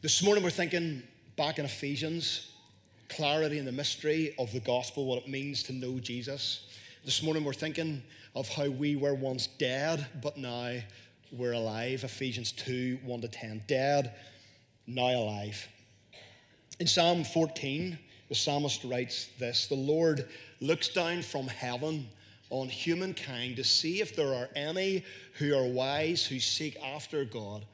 This morning we're thinking back in Ephesians, clarity in the mystery of the gospel, what it means to know Jesus. This morning we're thinking of how we were once dead, but now we're alive. Ephesians 2 1 to 10. Dead, now alive. In Psalm 14, the psalmist writes this The Lord looks down from heaven on humankind to see if there are any who are wise, who seek after God.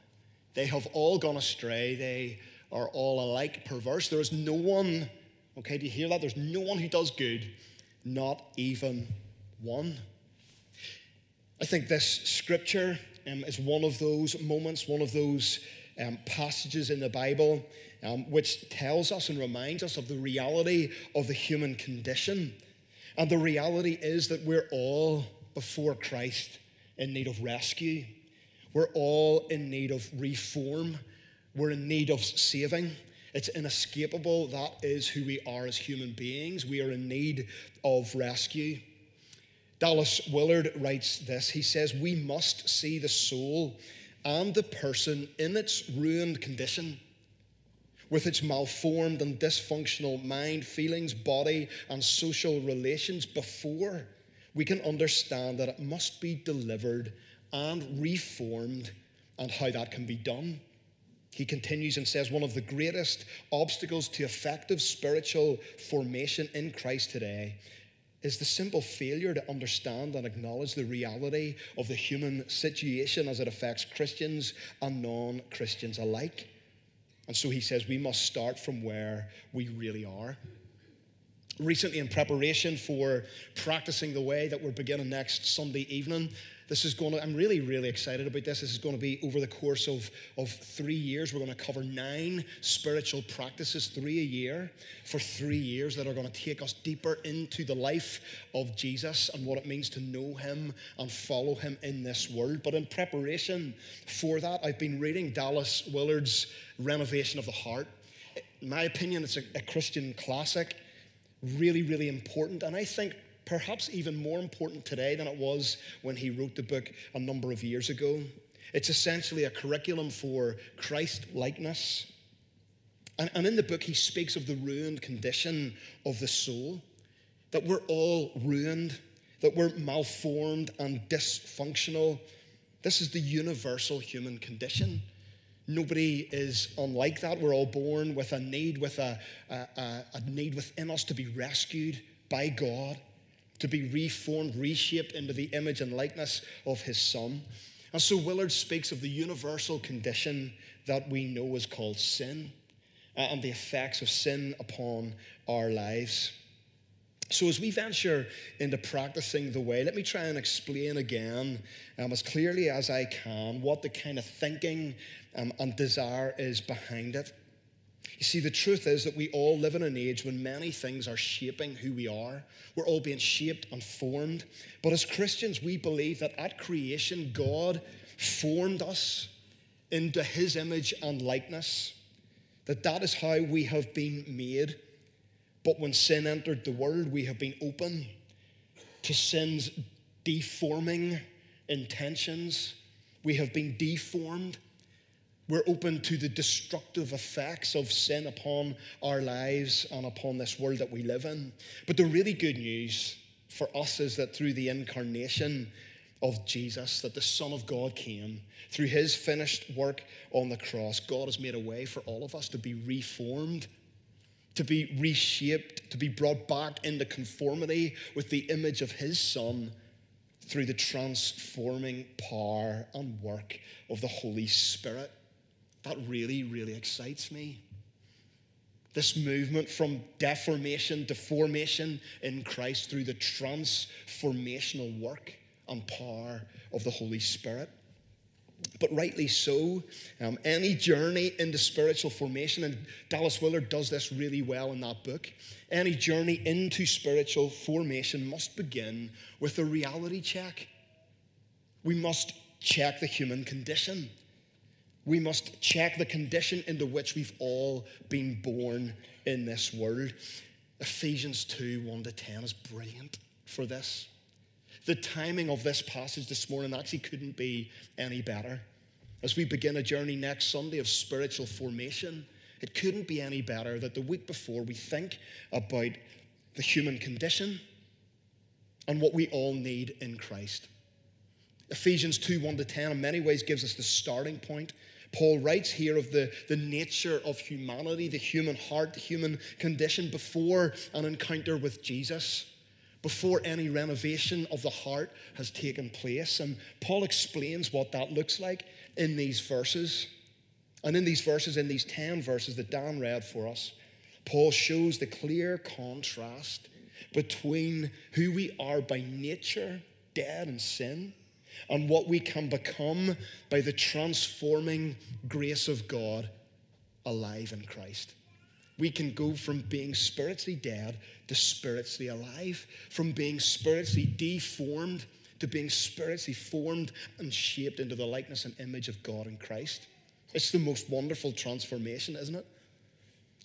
They have all gone astray. They are all alike perverse. There is no one, okay, do you hear that? There's no one who does good, not even one. I think this scripture um, is one of those moments, one of those um, passages in the Bible um, which tells us and reminds us of the reality of the human condition. And the reality is that we're all before Christ in need of rescue. We're all in need of reform. We're in need of saving. It's inescapable. That is who we are as human beings. We are in need of rescue. Dallas Willard writes this. He says, We must see the soul and the person in its ruined condition with its malformed and dysfunctional mind, feelings, body, and social relations before we can understand that it must be delivered and reformed and how that can be done. He continues and says one of the greatest obstacles to effective spiritual formation in Christ today is the simple failure to understand and acknowledge the reality of the human situation as it affects Christians and non Christians alike. And so he says we must start from where we really are. Recently, in preparation for practicing the way that we're beginning next Sunday evening, this is going to, I'm really, really excited about this. This is going to be over the course of, of three years. We're going to cover nine spiritual practices, three a year, for three years that are going to take us deeper into the life of Jesus and what it means to know him and follow him in this world. But in preparation for that, I've been reading Dallas Willard's Renovation of the Heart. In my opinion, it's a, a Christian classic, really, really important. And I think perhaps even more important today than it was when he wrote the book a number of years ago. It's essentially a curriculum for Christ likeness. And, and in the book, he speaks of the ruined condition of the soul, that we're all ruined, that we're malformed and dysfunctional. This is the universal human condition. Nobody is unlike that. We're all born with a need, with a, a, a, need within us to be rescued by God to be reformed, reshaped into the image and likeness of his son. And so Willard speaks of the universal condition that we know is called sin uh, and the effects of sin upon our lives. So, as we venture into practicing the way, let me try and explain again, um, as clearly as I can, what the kind of thinking um, and desire is behind it. You see, the truth is that we all live in an age when many things are shaping who we are. We're all being shaped and formed. But as Christians, we believe that at creation, God formed us into his image and likeness, that that is how we have been made. But when sin entered the world, we have been open to sin's deforming intentions. We have been deformed we're open to the destructive effects of sin upon our lives and upon this world that we live in. But the really good news for us is that through the incarnation of Jesus, that the Son of God came, through his finished work on the cross, God has made a way for all of us to be reformed, to be reshaped, to be brought back into conformity with the image of his Son through the transforming power and work of the Holy Spirit. That really, really excites me. This movement from deformation to formation in Christ through the transformational work and power of the Holy Spirit. But rightly so, um, any journey into spiritual formation, and Dallas Willard does this really well in that book, any journey into spiritual formation must begin with a reality check. We must check the human condition we must check the condition into which we've all been born in this world. Ephesians 2 1 to 10 is brilliant for this. The timing of this passage this morning actually couldn't be any better. as we begin a journey next Sunday of spiritual formation, it couldn't be any better that the week before we think about the human condition and what we all need in Christ. Ephesians 2 1 to 10 in many ways gives us the starting point. Paul writes here of the, the nature of humanity, the human heart, the human condition before an encounter with Jesus, before any renovation of the heart has taken place. And Paul explains what that looks like in these verses. And in these verses, in these 10 verses that Dan read for us, Paul shows the clear contrast between who we are by nature, dead in sin, and what we can become by the transforming grace of God alive in Christ. We can go from being spiritually dead to spiritually alive, from being spiritually deformed to being spiritually formed and shaped into the likeness and image of God in Christ. It's the most wonderful transformation, isn't it?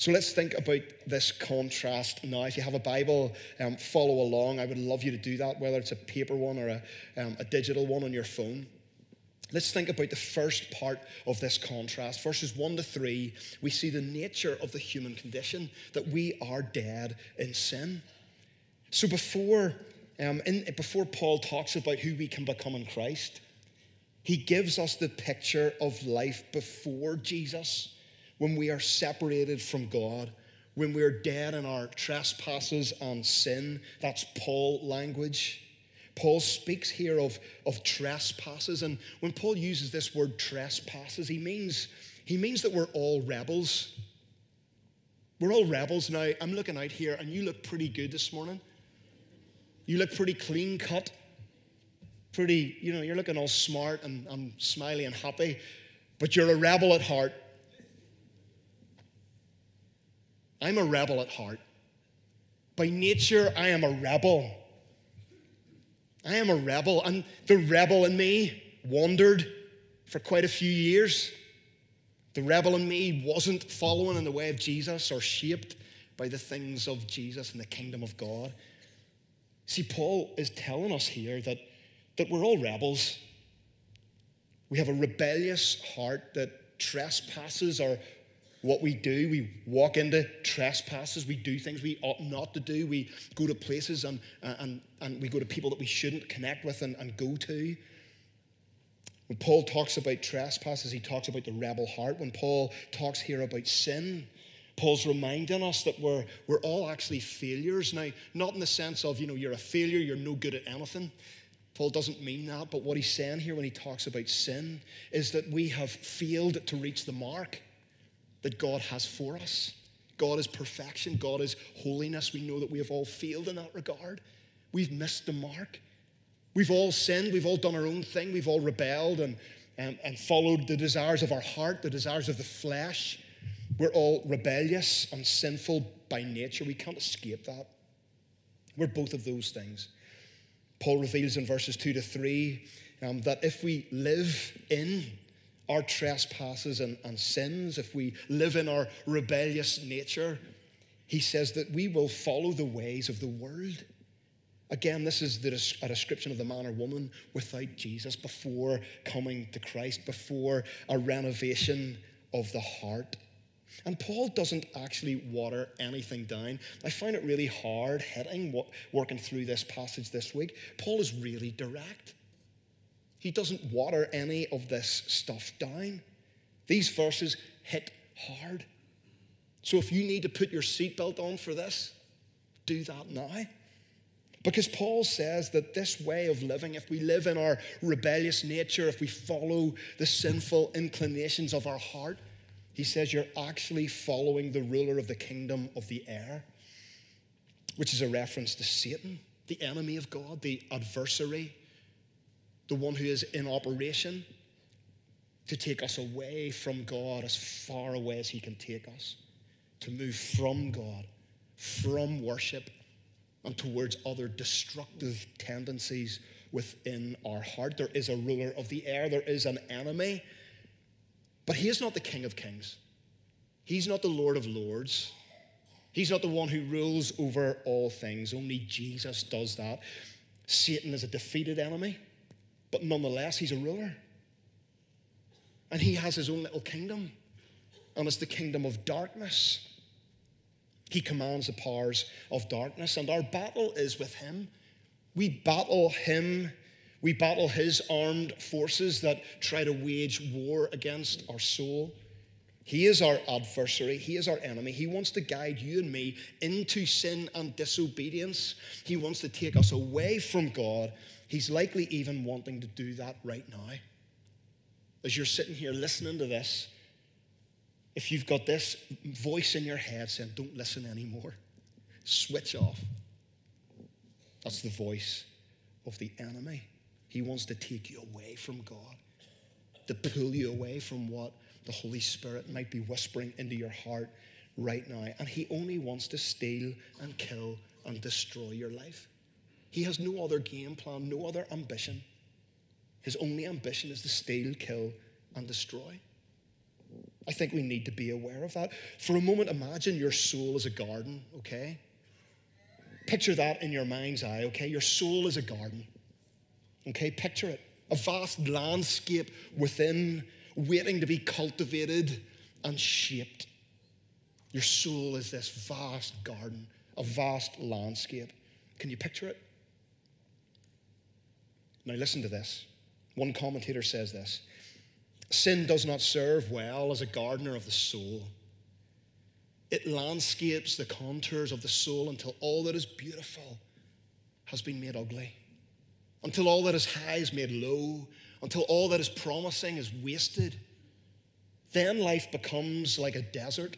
So let's think about this contrast now. If you have a Bible, um, follow along. I would love you to do that, whether it's a paper one or a, um, a digital one on your phone. Let's think about the first part of this contrast. Verses 1 to 3, we see the nature of the human condition, that we are dead in sin. So before, um, in, before Paul talks about who we can become in Christ, he gives us the picture of life before Jesus when we are separated from God, when we're dead in our trespasses and sin. That's Paul language. Paul speaks here of, of trespasses, and when Paul uses this word trespasses, he means, he means that we're all rebels. We're all rebels. Now, I'm looking out here, and you look pretty good this morning. You look pretty clean cut, pretty, you know, you're looking all smart and, and smiley and happy, but you're a rebel at heart. I'm a rebel at heart. By nature, I am a rebel. I am a rebel, and the rebel in me wandered for quite a few years. The rebel in me wasn't following in the way of Jesus or shaped by the things of Jesus and the kingdom of God. See, Paul is telling us here that, that we're all rebels. We have a rebellious heart that trespasses our what we do. We walk into trespasses. We do things we ought not to do. We go to places and, and, and we go to people that we shouldn't connect with and, and go to. When Paul talks about trespasses, he talks about the rebel heart. When Paul talks here about sin, Paul's reminding us that we're, we're all actually failures. Now, not in the sense of, you know, you're a failure, you're no good at anything. Paul doesn't mean that, but what he's saying here when he talks about sin is that we have failed to reach the mark that God has for us. God is perfection, God is holiness. We know that we have all failed in that regard. We've missed the mark. We've all sinned, we've all done our own thing, we've all rebelled and, and, and followed the desires of our heart, the desires of the flesh. We're all rebellious and sinful by nature. We can't escape that. We're both of those things. Paul reveals in verses 2 to 3 um, that if we live in our trespasses and, and sins, if we live in our rebellious nature, he says that we will follow the ways of the world. Again, this is the, a description of the man or woman without Jesus before coming to Christ, before a renovation of the heart. And Paul doesn't actually water anything down. I find it really hard hitting working through this passage this week. Paul is really direct. He doesn't water any of this stuff down. These verses hit hard. So if you need to put your seatbelt on for this, do that now. Because Paul says that this way of living, if we live in our rebellious nature, if we follow the sinful inclinations of our heart, he says you're actually following the ruler of the kingdom of the air, which is a reference to Satan, the enemy of God, the adversary the one who is in operation to take us away from God as far away as He can take us, to move from God, from worship, and towards other destructive tendencies within our heart. There is a ruler of the air, there is an enemy, but He is not the King of Kings, He's not the Lord of Lords. He's not the one who rules over all things. Only Jesus does that. Satan is a defeated enemy. But nonetheless, he's a ruler. And he has his own little kingdom, and it's the kingdom of darkness. He commands the powers of darkness, and our battle is with him. We battle him, we battle his armed forces that try to wage war against our soul. He is our adversary. He is our enemy. He wants to guide you and me into sin and disobedience. He wants to take us away from God. He's likely even wanting to do that right now. As you're sitting here listening to this, if you've got this voice in your head saying, don't listen anymore, switch off. That's the voice of the enemy. He wants to take you away from God, to pull you away from what the Holy Spirit might be whispering into your heart right now. And He only wants to steal and kill and destroy your life. He has no other game plan, no other ambition. His only ambition is to steal, kill, and destroy. I think we need to be aware of that. For a moment, imagine your soul as a garden, okay? Picture that in your mind's eye, okay? Your soul is a garden, okay? Picture it. A vast landscape within, waiting to be cultivated and shaped. Your soul is this vast garden, a vast landscape. Can you picture it? Now, listen to this. One commentator says this Sin does not serve well as a gardener of the soul. It landscapes the contours of the soul until all that is beautiful has been made ugly, until all that is high is made low, until all that is promising is wasted. Then life becomes like a desert,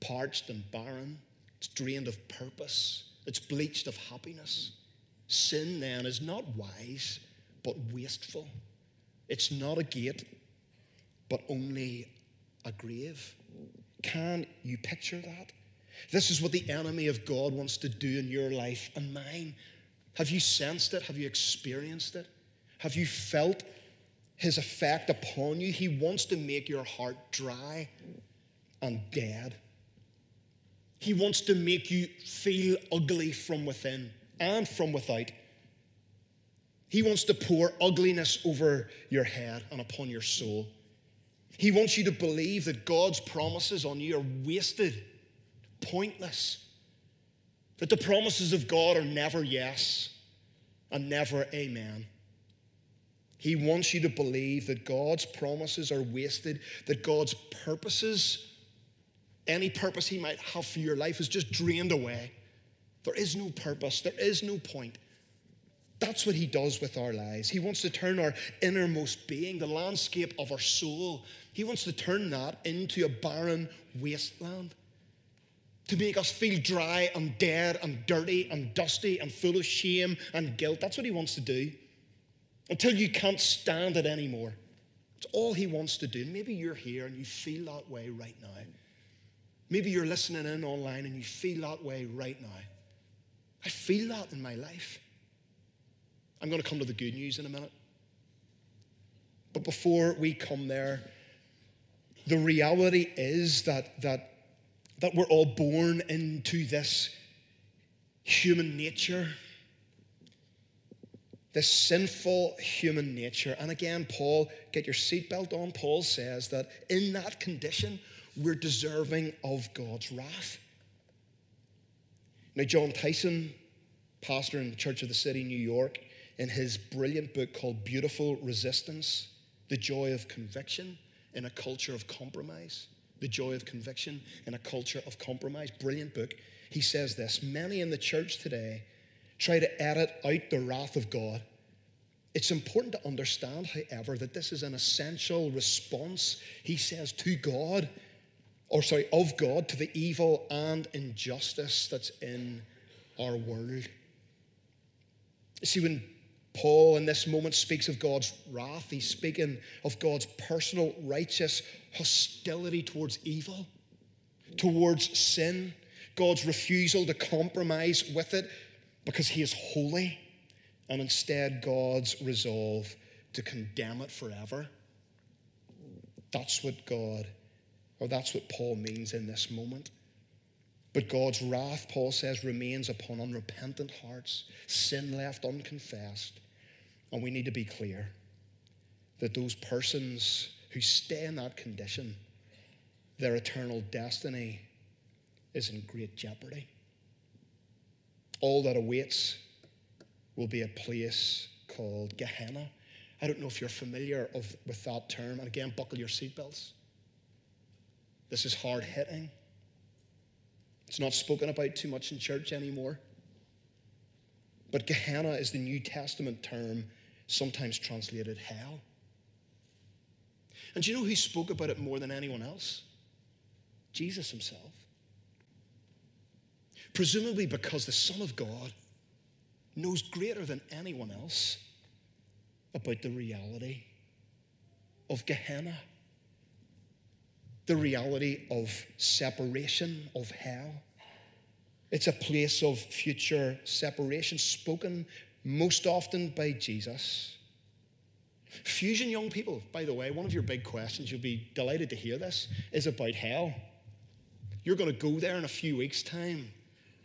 parched and barren. It's drained of purpose, it's bleached of happiness. Sin then is not wise, but wasteful. It's not a gate, but only a grave. Can you picture that? This is what the enemy of God wants to do in your life and mine. Have you sensed it? Have you experienced it? Have you felt his effect upon you? He wants to make your heart dry and dead. He wants to make you feel ugly from within and from without. He wants to pour ugliness over your head and upon your soul. He wants you to believe that God's promises on you are wasted, pointless, that the promises of God are never yes and never amen. He wants you to believe that God's promises are wasted, that God's purposes, any purpose He might have for your life, is just drained away. There is no purpose, there is no point. That's what he does with our lives. He wants to turn our innermost being, the landscape of our soul, he wants to turn that into a barren wasteland. To make us feel dry and dead and dirty and dusty and full of shame and guilt. That's what he wants to do. Until you can't stand it anymore. It's all he wants to do. Maybe you're here and you feel that way right now. Maybe you're listening in online and you feel that way right now. I feel that in my life. I'm going to come to the good news in a minute. But before we come there, the reality is that, that, that we're all born into this human nature, this sinful human nature. And again, Paul, get your seatbelt on. Paul says that in that condition, we're deserving of God's wrath. Now, Jon Tyson, pastor in the Church of the City, New York, in his brilliant book called Beautiful Resistance The Joy of Conviction in a Culture of Compromise. The Joy of Conviction in a Culture of Compromise. Brilliant book. He says this Many in the church today try to edit out the wrath of God. It's important to understand, however, that this is an essential response, he says, to God, or sorry, of God to the evil and injustice that's in our world. See, when Paul, in this moment, speaks of God's wrath. He's speaking of God's personal, righteous hostility towards evil, towards sin, God's refusal to compromise with it because He is holy, and instead God's resolve to condemn it forever. That's what God, or that's what Paul means in this moment. But God's wrath, Paul says, remains upon unrepentant hearts, sin left unconfessed. And we need to be clear that those persons who stay in that condition, their eternal destiny is in great jeopardy. All that awaits will be a place called Gehenna. I don't know if you're familiar of, with that term. And again, buckle your seatbelts. This is hard hitting. It's not spoken about too much in church anymore. But Gehenna is the New Testament term, sometimes translated hell. And do you know who spoke about it more than anyone else? Jesus himself. Presumably because the Son of God knows greater than anyone else about the reality of Gehenna, the reality of separation, of hell. It's a place of future separation, spoken most often by Jesus. Fusion young people, by the way, one of your big questions, you'll be delighted to hear this, is about hell. You're going to go there in a few weeks' time.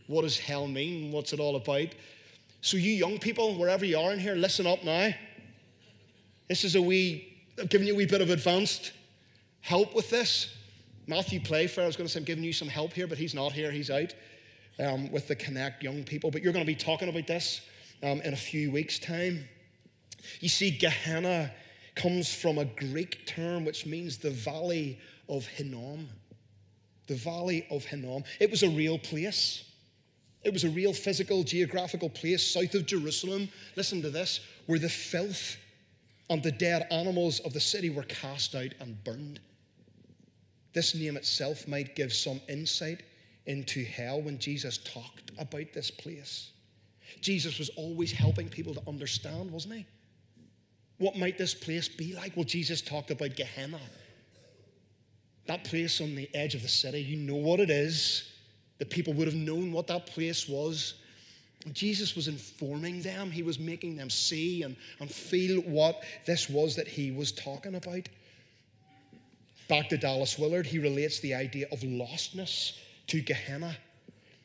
What does hell mean? What's it all about? So, you young people, wherever you are in here, listen up now. This is a wee, I've given you a wee bit of advanced help with this. Matthew Playfair, I was going to say I'm giving you some help here, but he's not here, he's out um, with the Connect young people. But you're going to be talking about this um, in a few weeks' time. You see, Gehenna comes from a Greek term which means the valley of Hinnom. The valley of Hinnom. It was a real place. It was a real physical, geographical place south of Jerusalem. Listen to this where the filth and the dead animals of the city were cast out and burned. This name itself might give some insight into hell when Jesus talked about this place. Jesus was always helping people to understand, wasn't he? What might this place be like? Well, Jesus talked about Gehenna. That place on the edge of the city, you know what it is. The people would have known what that place was. Jesus was informing them, he was making them see and, and feel what this was that he was talking about. Back to Dallas Willard, he relates the idea of lostness to Gehenna.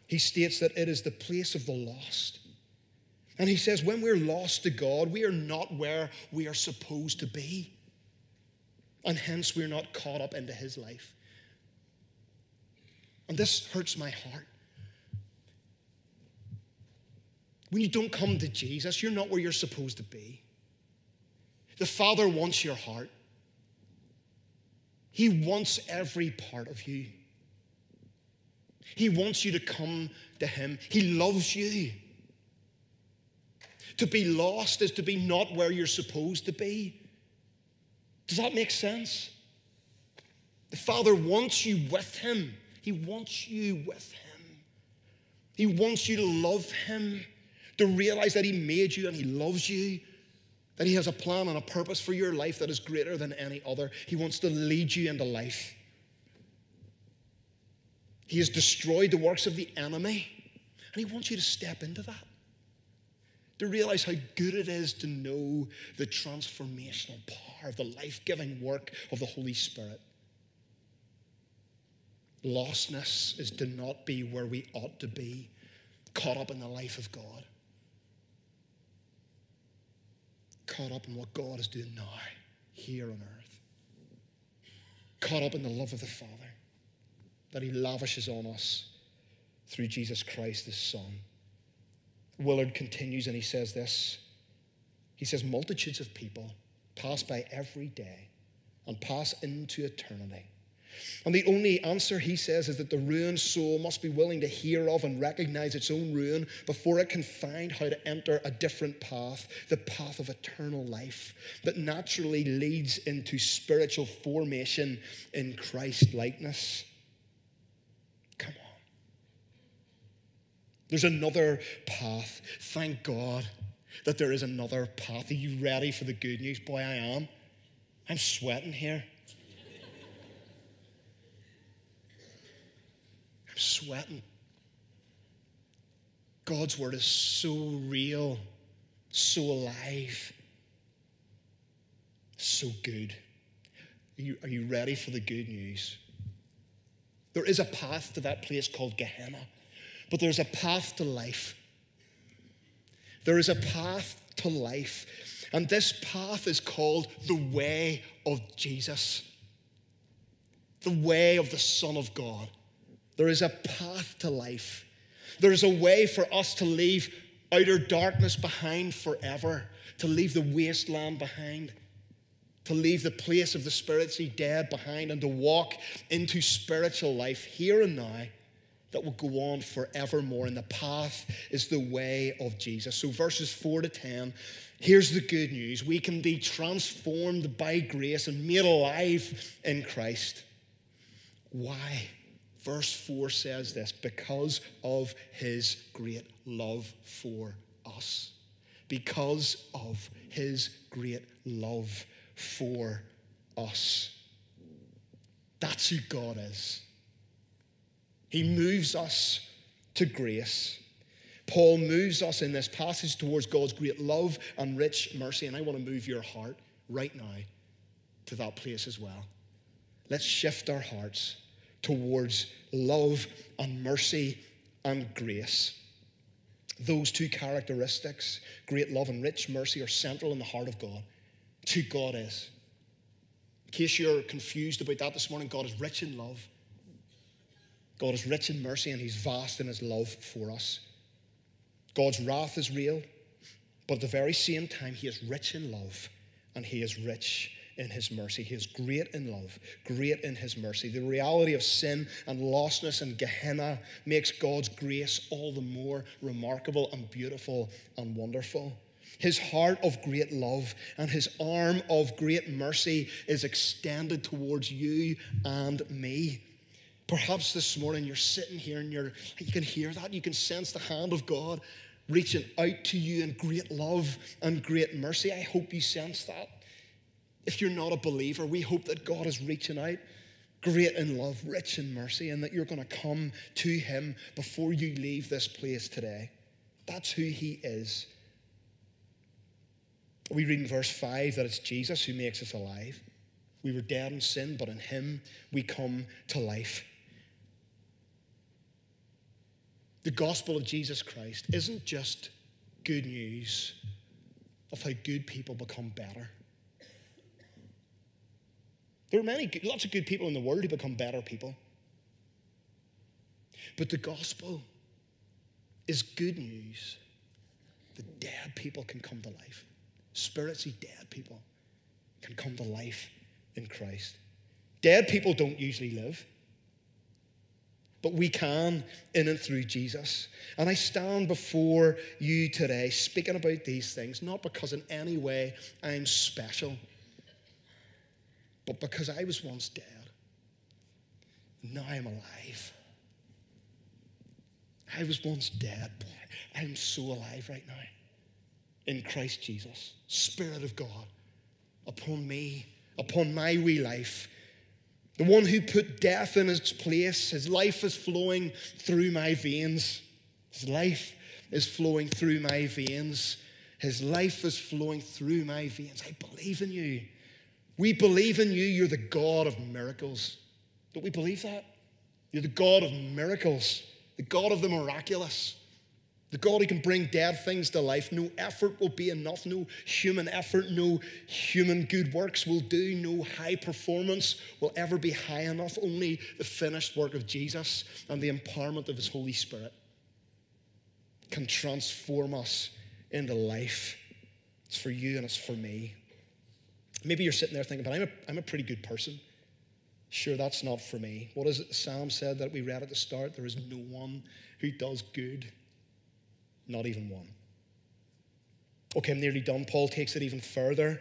He states that it is the place of the lost. And he says, when we're lost to God, we are not where we are supposed to be. And hence, we're not caught up into his life. And this hurts my heart. When you don't come to Jesus, you're not where you're supposed to be. The Father wants your heart, He wants every part of you. He wants you to come to Him. He loves you. To be lost is to be not where you're supposed to be. Does that make sense? The Father wants you with Him. He wants you with Him. He wants you to love Him, to realize that He made you and He loves you, that He has a plan and a purpose for your life that is greater than any other. He wants to lead you into life. He has destroyed the works of the enemy, and He wants you to step into that. To realize how good it is to know the transformational power of the life giving work of the Holy Spirit. Lostness is to not be where we ought to be, caught up in the life of God, caught up in what God is doing now, here on earth, caught up in the love of the Father that He lavishes on us through Jesus Christ, His Son. Willard continues and he says this. He says, Multitudes of people pass by every day and pass into eternity. And the only answer, he says, is that the ruined soul must be willing to hear of and recognize its own ruin before it can find how to enter a different path, the path of eternal life that naturally leads into spiritual formation in Christ likeness. Come on. There's another path. Thank God that there is another path. Are you ready for the good news? Boy, I am. I'm sweating here. Sweating. God's word is so real, so alive, so good. Are you, are you ready for the good news? There is a path to that place called Gehenna. But there's a path to life. There is a path to life. And this path is called the way of Jesus, the way of the Son of God. There is a path to life. There is a way for us to leave outer darkness behind forever, to leave the wasteland behind, to leave the place of the spiritually dead behind, and to walk into spiritual life here and now that will go on forevermore. And the path is the way of Jesus. So, verses 4 to 10, here's the good news we can be transformed by grace and made alive in Christ. Why? Verse 4 says this because of his great love for us. Because of his great love for us. That's who God is. He moves us to grace. Paul moves us in this passage towards God's great love and rich mercy. And I want to move your heart right now to that place as well. Let's shift our hearts towards love and mercy and grace. Those two characteristics, great love and rich mercy, are central in the heart of God. It's who God is. In case you're confused about that this morning, God is rich in love. God is rich in mercy and He's vast in His love for us. God's wrath is real, but at the very same time, He is rich in love and He is rich in his mercy. He is great in love, great in his mercy. The reality of sin and lostness and Gehenna makes God's grace all the more remarkable and beautiful and wonderful. His heart of great love and his arm of great mercy is extended towards you and me. Perhaps this morning you're sitting here and you're, you can hear that. You can sense the hand of God reaching out to you in great love and great mercy. I hope you sense that. If you're not a believer, we hope that God is reaching out, great in love, rich in mercy, and that you're going to come to Him before you leave this place today. That's who He is. We read in verse 5 that it's Jesus who makes us alive. We were dead in sin, but in Him we come to life. The gospel of Jesus Christ isn't just good news of how good people become better. There are many, lots of good people in the world who become better people. But the gospel is good news. The dead people can come to life. Spiritually dead people can come to life in Christ. Dead people don't usually live, but we can in and through Jesus. And I stand before you today speaking about these things, not because in any way I'm special but because I was once dead, now I'm alive. I was once dead, but I'm so alive right now in Christ Jesus. Spirit of God upon me, upon my wee life. The one who put death in its place, his life is flowing through my veins. His life is flowing through my veins. His life is flowing through my veins. I believe in you. We believe in you. You're the God of miracles. Don't we believe that? You're the God of miracles, the God of the miraculous, the God who can bring dead things to life. No effort will be enough. No human effort, no human good works will do. No high performance will ever be high enough. Only the finished work of Jesus and the empowerment of His Holy Spirit can transform us into life. It's for you and it's for me. Maybe you're sitting there thinking, but I'm a, I'm a pretty good person. Sure, that's not for me. What is it Psalm said that we read at the start? There is no one who does good, not even one. Okay, I'm nearly done. Paul takes it even further.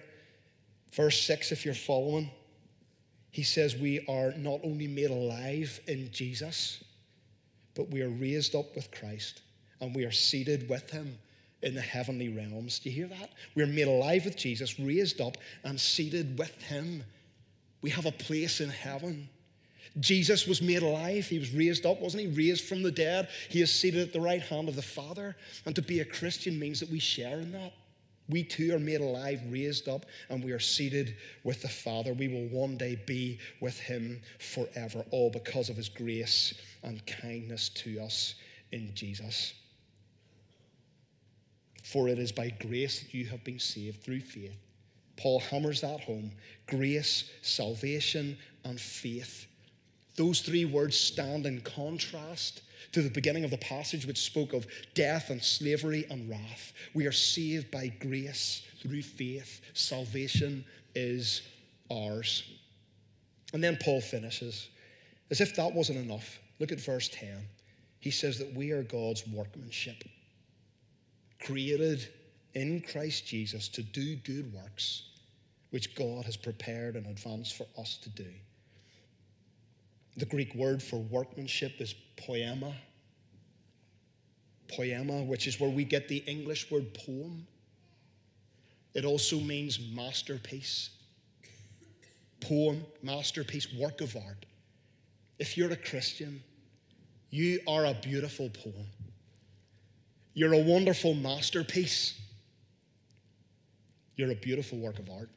Verse 6, if you're following, he says, We are not only made alive in Jesus, but we are raised up with Christ and we are seated with him in the heavenly realms. Do you hear that? We're made alive with Jesus, raised up, and seated with him. We have a place in heaven. Jesus was made alive. He was raised up, wasn't he? Raised from the dead. He is seated at the right hand of the Father. And to be a Christian means that we share in that. We too are made alive, raised up, and we are seated with the Father. We will one day be with him forever, all because of his grace and kindness to us in Jesus. For it is by grace that you have been saved through faith, Paul hammers that home grace, salvation, and faith. Those three words stand in contrast to the beginning of the passage, which spoke of death and slavery and wrath. We are saved by grace through faith. Salvation is ours. And then Paul finishes as if that wasn't enough. Look at verse 10. He says that we are God's workmanship, created in Christ Jesus to do good works, which God has prepared in advance for us to do. The Greek word for workmanship is poema. Poema, which is where we get the English word poem. It also means masterpiece. Poem, masterpiece, work of art. If you're a Christian, you are a beautiful poem. You're a wonderful masterpiece. You're a beautiful work of art.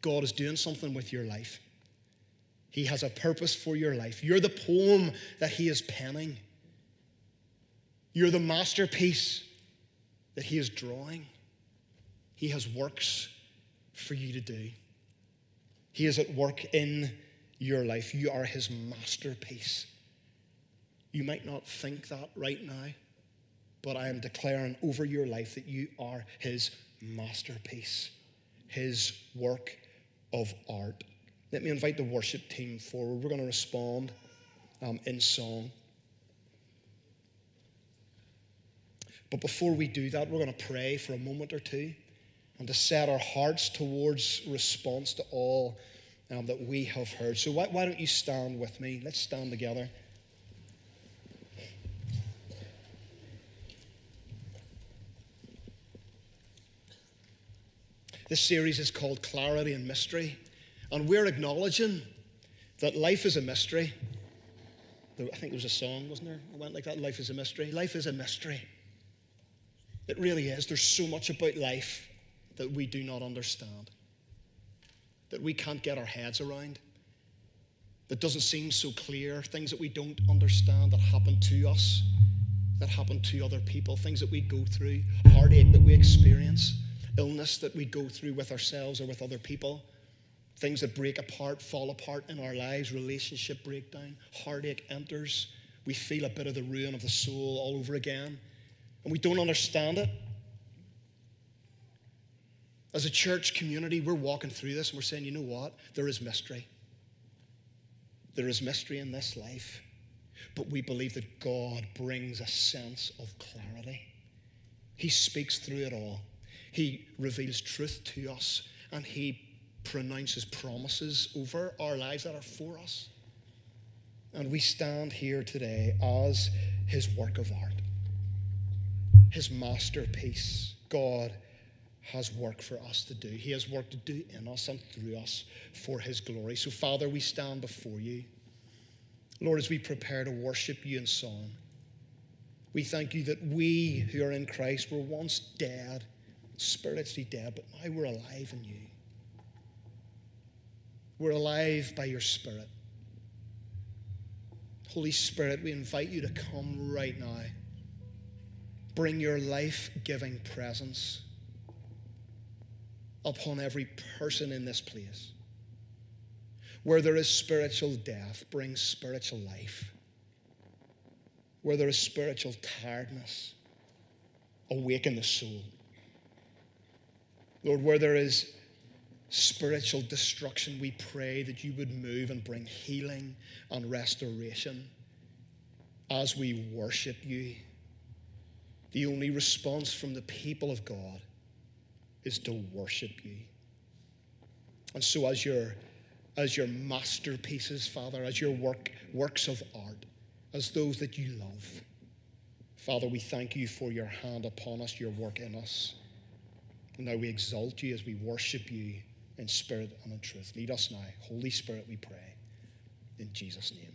God is doing something with your life. He has a purpose for your life. You're the poem that He is penning. You're the masterpiece that He is drawing. He has works for you to do. He is at work in your life. You are His masterpiece. You might not think that right now, but I am declaring over your life that you are His masterpiece, His work of art. Let me invite the worship team forward. We're going to respond um, in song. But before we do that, we're going to pray for a moment or two and to set our hearts towards response to all um, that we have heard. So, why, why don't you stand with me? Let's stand together. This series is called Clarity and Mystery. And we're acknowledging that life is a mystery. I think there was a song, wasn't there? It went like that Life is a mystery. Life is a mystery. It really is. There's so much about life that we do not understand, that we can't get our heads around, that doesn't seem so clear, things that we don't understand that happen to us, that happen to other people, things that we go through, heartache that we experience, illness that we go through with ourselves or with other people things that break apart, fall apart in our lives, relationship breakdown, heartache enters. We feel a bit of the ruin of the soul all over again, and we don't understand it. As a church community, we're walking through this and we're saying, you know what? There is mystery. There is mystery in this life, but we believe that God brings a sense of clarity. He speaks through it all. He reveals truth to us, and He pronounces promises over our lives that are for us. And we stand here today as his work of art, his masterpiece. God has work for us to do. He has work to do in us and through us for his glory. So, Father, we stand before you. Lord, as we prepare to worship you in song, we thank you that we who are in Christ were once dead, spiritually dead, but now we're alive in you. We're alive by your Spirit. Holy Spirit, we invite you to come right now. Bring your life giving presence upon every person in this place. Where there is spiritual death, bring spiritual life. Where there is spiritual tiredness, awaken the soul. Lord, where there is spiritual destruction, we pray that you would move and bring healing and restoration as we worship you. The only response from the people of God is to worship you. And so, as your, as your masterpieces, Father, as your work, works of art, as those that you love, Father, we thank you for your hand upon us, your work in us. And now we exalt you as we worship you in spirit and in truth. Lead us now. Holy Spirit, we pray. In Jesus' name.